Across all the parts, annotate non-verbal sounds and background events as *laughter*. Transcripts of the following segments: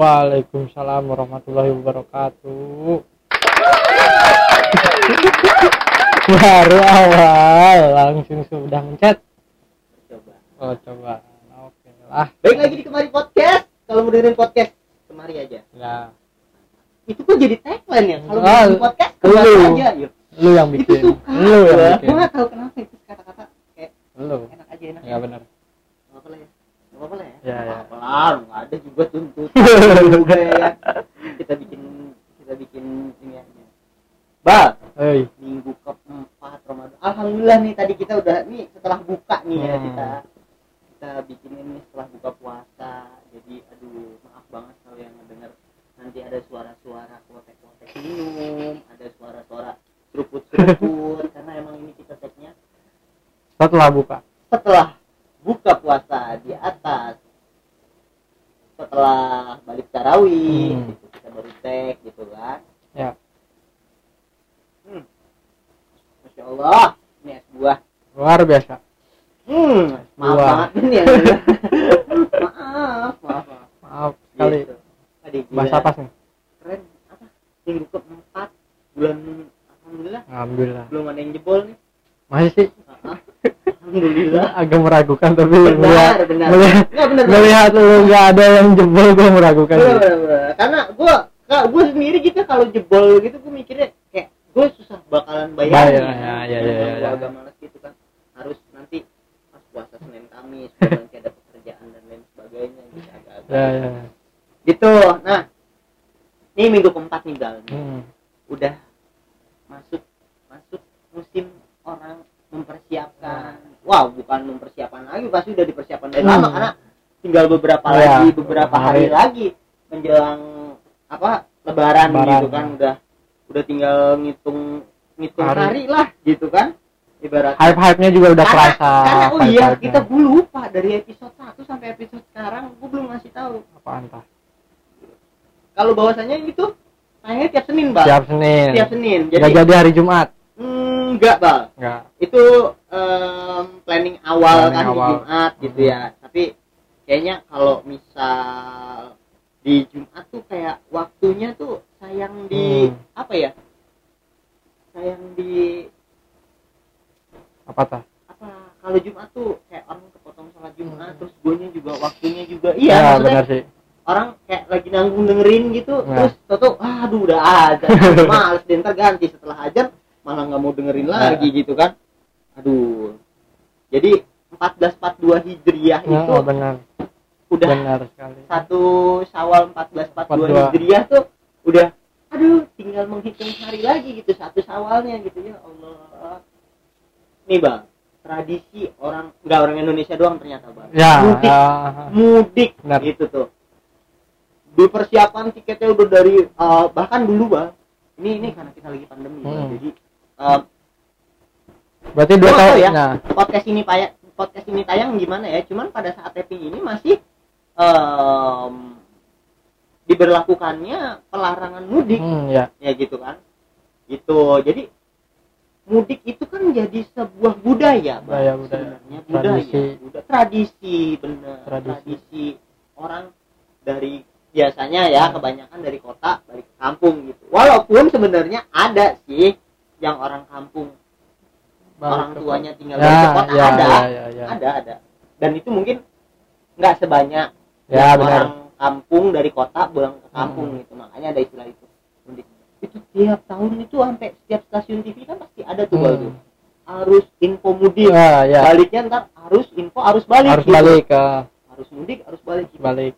Waalaikumsalam warahmatullahi wabarakatuh. Baru awal langsung sudah mencet. Coba. Oh coba. Oke lah. Baik lagi di Kemari Podcast. Kalau mau dengerin podcast, kemari aja. Ya. Itu kok jadi tagline ya? Kalau mau dengerin podcast, kemari lu. aja. Yuk. Lu yang Itu bikin. suka. Lu yang bikin. Gua nggak tahu kenapa itu kata-kata kayak Lu. enak aja enak. Ya benar. Nggak apa-apa lah ya. Nggak apa-apa lah ya. Ya, ya. Nggak apa-apa lah, ada juga tuntut. juga ya. Kita bikin kita bikin ini aja. Bal, Hei. minggu keempat Ramadan. Alhamdulillah nih tadi kita udah nih setelah buka nih ya Hmm. kita kita bikin ini setelah buka puasa. Jadi aduh maaf banget kalau yang ngedenger nanti ada suara-suara klotek-klotek minum, ada suara-suara seruput-seruput *laughs* karena emang ini kita tagnya Setelah buka. setelah buka puasa di atas setelah balik tarawih Hmm. gitu, kita baru tag gitu kan Ya. hmm. masya Allah ini es buah Luar biasa. hmm maaf Buah. banget ini ya *laughs* maaf maaf Maaf sekali. Gitu. Adik, Bahasa apa nih? keren apa minggu keempat bulan alhamdulillah Alhamdulillah. belum ada yang jebol nih Masih sih alhamdulillah agak meragukan tapi benar melihat benar melihat, Nggak, benar benar. lu nggak ada yang jebol gue meragukan Bener, sih. bener, bener. karena gue gue sendiri gitu kalau jebol gitu gue mikirnya kayak gue susah bakalan bayar Bayar, ya, ya, ya, ya, gue ya. agak malas gitu kan harus nanti pas puasa senin kamis nanti ada pekerjaan dan lain sebagainya gitu agak Ya ya. gitu nah ini minggu keempat nih gal Hmm. udah masuk masuk musim orang mempersiapkan wow bukan mempersiapkan lagi pasti udah dipersiapkan dari Hmm. lama karena tinggal beberapa Ya, lagi beberapa hari hari. lagi menjelang apa lebaran, Lebaran, gitu kan ya. udah udah tinggal ngitung ngitung hari, Hari. lah gitu kan ibarat Hype-hype-nya juga udah karena, kerasa. karena oh iya kita gue lupa dari episode 1 sampai episode sekarang gue belum ngasih tahu apaan tah? kalau bahwasannya itu tayangnya tiap Senin bang Tiap Senin. tiap Senin jadi jadi hari Jumat. Hmm, enggak bang Enggak. itu em, planning awal Planning kan di awal. Jumat gitu Hmm. ya tapi kayaknya kalau misal di Jumat tuh kayak waktunya tuh sayang di Hmm. apa ya sayang di Apa tah? apa kalau Jumat tuh kayak orang kepotong sholat Jumat Hmm. terus guanya juga waktunya juga Ya, iya maksudnya benar sih. orang kayak lagi nanggung dengerin gitu Nah. terus toto aduh udah aja *laughs* males deh ntar ganti setelah ajar malah nggak mau dengerin Nah. lagi gitu kan aduh jadi 1442 hijriah Ya, itu oh, benar. udah Benar sekali. satu syawal 1442 42. hijriah tuh udah aduh tinggal menghitung hari lagi gitu satu syawalnya gitu ya Allah nih bang tradisi orang nggak orang Indonesia doang ternyata bang Ya, mudik ya. mudik Benar. gitu tuh dipersiapkan tiketnya udah dari eh, bahkan dulu bang ini ini karena kita lagi pandemi Bang. Hmm. jadi eh, Berarti dua tahun tahu ya. Nah, podcast ini tayang podcast ini tayang gimana ya cuman pada saat taping ini masih em, diberlakukannya pelarangan mudik hmm, ya. ya gitu kan gitu jadi mudik itu kan jadi sebuah budaya Bang, Budaya, budaya. sebenarnya budaya Tradisi. budaya tradisi bener Tradisi. tradisi. orang dari biasanya ya kebanyakan dari kota balik ke kampung gitu walaupun sebenarnya ada sih yang orang kampung Balik ke- tuanya tinggal Ya, ke kota ya, ada ya, ya, ya. ada ada dan itu mungkin nggak sebanyak Ya, benar. orang kampung dari kota pulang ke kampung Hmm. gitu makanya ada istilah itu mudik itu tiap tahun itu sampai setiap stasiun TV kan pasti ada tuh Hmm. Bal, tuh. arus info mudik Ya, ya. baliknya ntar arus info arus balik Harus gitu. balik ke arus mudik arus balik gitu. balik.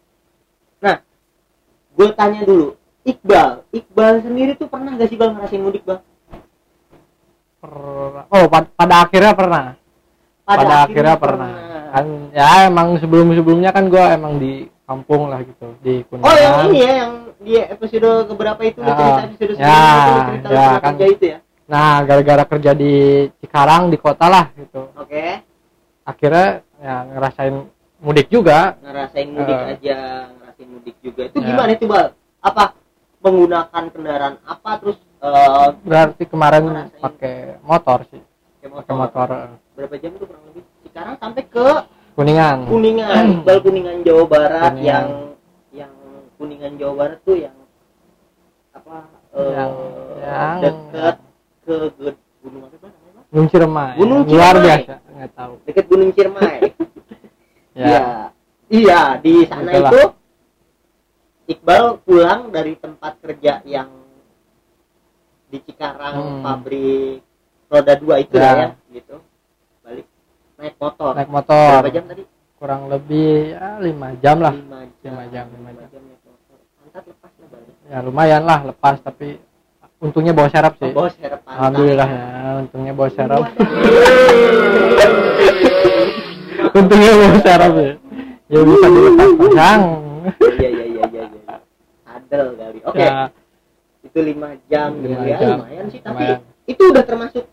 gue tanya dulu Iqbal Iqbal sendiri tuh pernah gak sih bang ngerasain mudik bang Per- Oh, pad- pada akhirnya pernah. Pada, akhirnya, pernah. Kan ya emang sebelum-sebelumnya kan gua emang di kampung lah gitu, di Kuningan. oh yang ini ya yang di episode keberapa itu Ah, cerita episode ya, sebelumnya itu lu cerita ya, pernah kan. kerja itu ya Nah, gara-gara kerja di Cikarang di kota lah gitu. oke Akhirnya ya ngerasain mudik juga. ngerasain mudik Eh. aja ngerasain mudik juga itu Ya. gimana itu bal apa menggunakan kendaraan apa terus eh, Berarti kemarin pakai motor sih, pakai motor berapa jam tuh kurang lebih sekarang sampai ke Kuningan. kuningan Iqbal kuningan Jawa Barat Kuningan. yang yang kuningan Jawa Barat tuh yang apa eh, Yang- yang- deket ke gunung apa namanya? Gunung Ciremai Gunung luar Ciremai. biasa nggak tahu deket Gunung Ciremai *laughs* ya, Iya. Iya, di sana Itulah. itu Iqbal pulang dari tempat kerja yang di Cikarang Hmm. pabrik roda dua itu Ya. ya, gitu. Balik naik motor. naik motor Berapa jam tadi? kurang lebih ya lima jam lah Lima jam. Lima jam, lima jam. naik motor. Pantat lepas lah balik. ya lumayan lah lepas tapi untungnya bawa serap sih serep pantat. alhamdulillah ya untungnya bawa serap *laughs* untungnya bawa serap ya ya bisa dilepas pasang Iya, iya, iya, iya, iya. Adel kali. Oke, ya itu lima jam. Lima ya, jam. lumayan sih, tapi lumayan. itu udah termasuk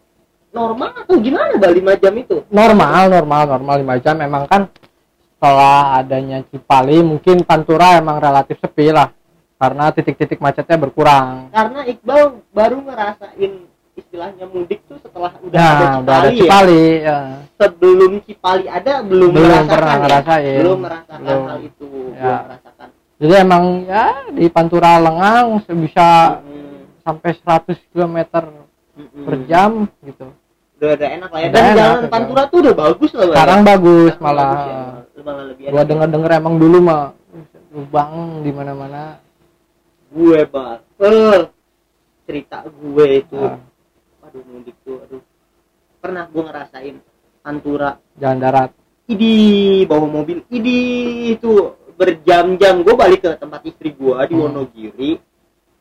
normal atau gimana, Bal, lima jam itu? normal normal normal lima jam emang kan setelah adanya Cipali mungkin Pantura emang relatif sepi lah karena titik-titik macetnya berkurang karena Iqbal baru ngerasain istilahnya mudik tuh setelah udah ada nah udah ada Cipali ya. Cipali ya. Sebelum Cipali ada belum, Belum merasakan pernah ya? ngerasain. Belum merasakan Belum. hal itu, Ya. belum merasakan. Jadi emang ya di Pantura Lengang bisa Mm, sampai 100 km mm, per jam gitu. Udah, udah enak lah ya. Dan jalan. Pantura tuh udah bagus lah. Sekarang bagus Sekarang malah. bagus ya, malah lebih gua denger denger emang dulu mah lubang di mana mana gue bang, eh, cerita gue itu, Ah. aduh mudik tuh, aduh. Pernah gue ngerasain Pantura. Jalan darat. Idi bawa mobil idi itu berjam-jam gue balik ke tempat istri gue di Hmm. Wonogiri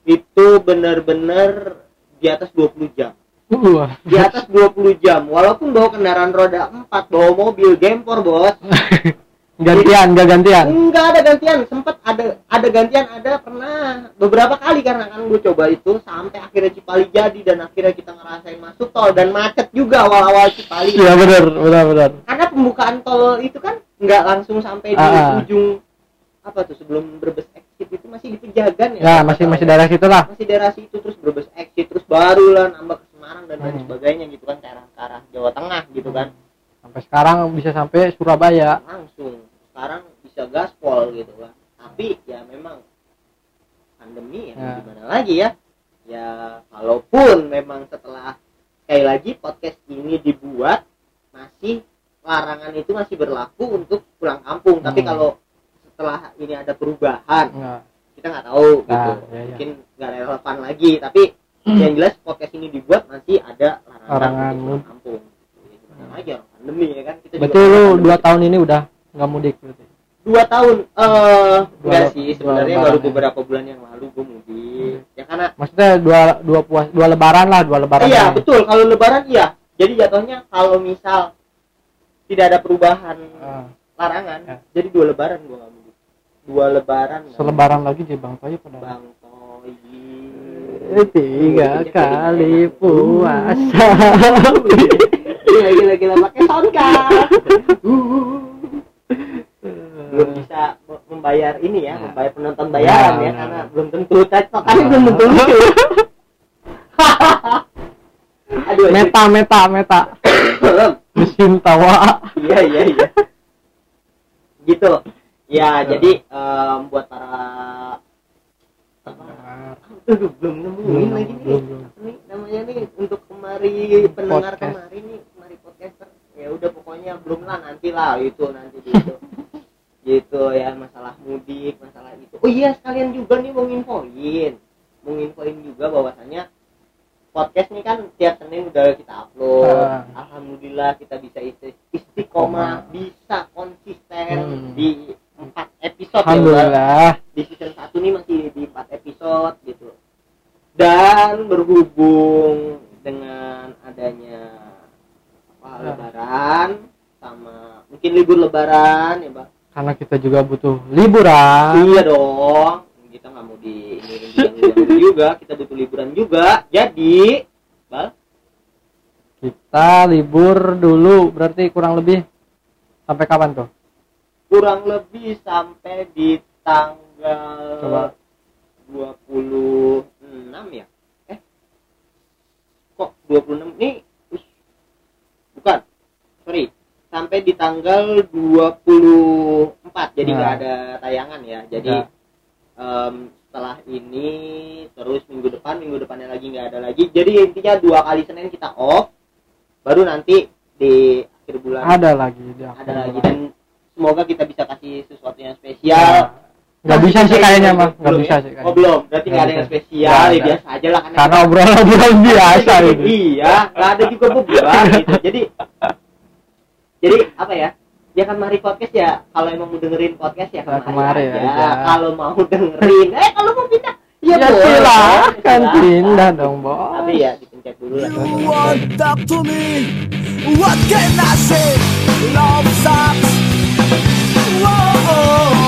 itu bener-bener di atas 20 jam Wah. di atas 20 jam walaupun bawa kendaraan roda 4 bawa mobil gempor bos *laughs* gantian gak gantian enggak ada gantian sempet ada ada gantian ada pernah beberapa kali karena kan gue coba itu sampai akhirnya Cipali jadi dan akhirnya kita ngerasain masuk tol dan macet juga awal-awal Cipali iya benar benar benar karena pembukaan tol itu kan nggak langsung sampai di Ah. ujung apa tuh sebelum Brebes exit itu masih di Pejagan ya? Ya masih masih daerah situ lah. Masih daerah situ terus Brebes exit terus baru lah nambah ke Semarang dan lain Hmm. sebagainya gitu kan ke arah ke arah Jawa Tengah gitu kan. Sampai sekarang bisa sampai Surabaya. Langsung sekarang bisa gaspol gitu kan. Tapi ya memang pandemi ya, Ya. gimana lagi ya? Ya kalaupun memang setelah sekali lagi podcast ini dibuat masih larangan itu masih berlaku untuk pulang kampung. Tapi Hmm. kalau setelah ini ada perubahan. Enggak. kita nggak tahu Nah, gitu. ya, ya. mungkin nggak relevan lagi tapi yang jelas podcast ini dibuat masih ada larangan, untuk kampung. Gimana lagi orang pandemi ya kan? Kita berarti lu dua tahun ini udah nggak mudik berarti? Dua tahun eh enggak le- sih dua sebenarnya baru ya. beberapa bulan yang lalu gue mudik. Ya karena maksudnya dua dua puas dua lebaran lah dua lebaran iya betul. Kalau lebaran iya. Jadi jatuhnya kalau misal tidak ada perubahan Ah, larangan Ya. jadi dua lebaran gue dua lebaran nggak selebaran lagi di bang Toyo pada bang Toy Eh, tiga kali puasa. Gila gila gila pakai card. Belum bisa me- membayar ini ya membayar penonton bayaran ya karena belum tentu. Cocoknya Nah. belum tentu. *laughs* Aduh. Meta meta meta. *coughs* Mesin tawa. Iya iya iya. Gitu ya jadi em, buat para apa aduh belum nemuin lagi nih belum, belum. Apa nih namanya nih untuk kemari pendengar Podcast. kemari nih kemari podcaster ya udah pokoknya belum lah nanti lah itu nanti gitu *laughs* gitu ya masalah mudik masalah itu oh iya sekalian juga nih mau nginfoin mau nginfoin juga bahwasanya podcast nih kan tiap Senin udah kita upload Ah. alhamdulillah kita bisa isti- istiqomah Istiqomah. bisa konsisten Hmm. di episode ya alhamdulillah. Di season 1 nih masih di 4 episode gitu. Dan berhubung dengan adanya apa, Ya. lebaran sama mungkin libur lebaran ya bang. Karena kita juga butuh liburan. Iya dong. Kita nggak mau di ini juga. Kita butuh liburan juga. Jadi bal kita libur dulu. Berarti kurang lebih sampai kapan tuh kurang lebih sampai di tanggal Coba. 26 ya? Eh kok 26 nih us, bukan. Sorry sampai di tanggal 24 jadi Nah. nggak ada tayangan ya. Jadi em, setelah ini terus minggu depan minggu depannya lagi nggak ada lagi. Jadi intinya dua kali senin kita off. Baru nanti di akhir bulan ada lagi di akhir ada lagi dan semoga kita bisa kasih sesuatu yang Ya, spesial nggak bisa sih kayaknya mah nggak bisa ya? sih oh kayaknya. belum berarti nggak ada yang spesial ya ada. biasa aja lah karena obrolan-obrolan biasa gitu iya nggak ada juga beban *laughs* gitu jadi jadi apa ya ya kan mari podcast ya kalau emang mau dengerin podcast ya Ya, kemari, kemari aja. aja. kalau mau dengerin eh kalau mau pindah ya, ya boleh silahkan pindah dong bos tapi ya dipencet dulu lah You won't talk to me. What can I say? Love sucks. Oh.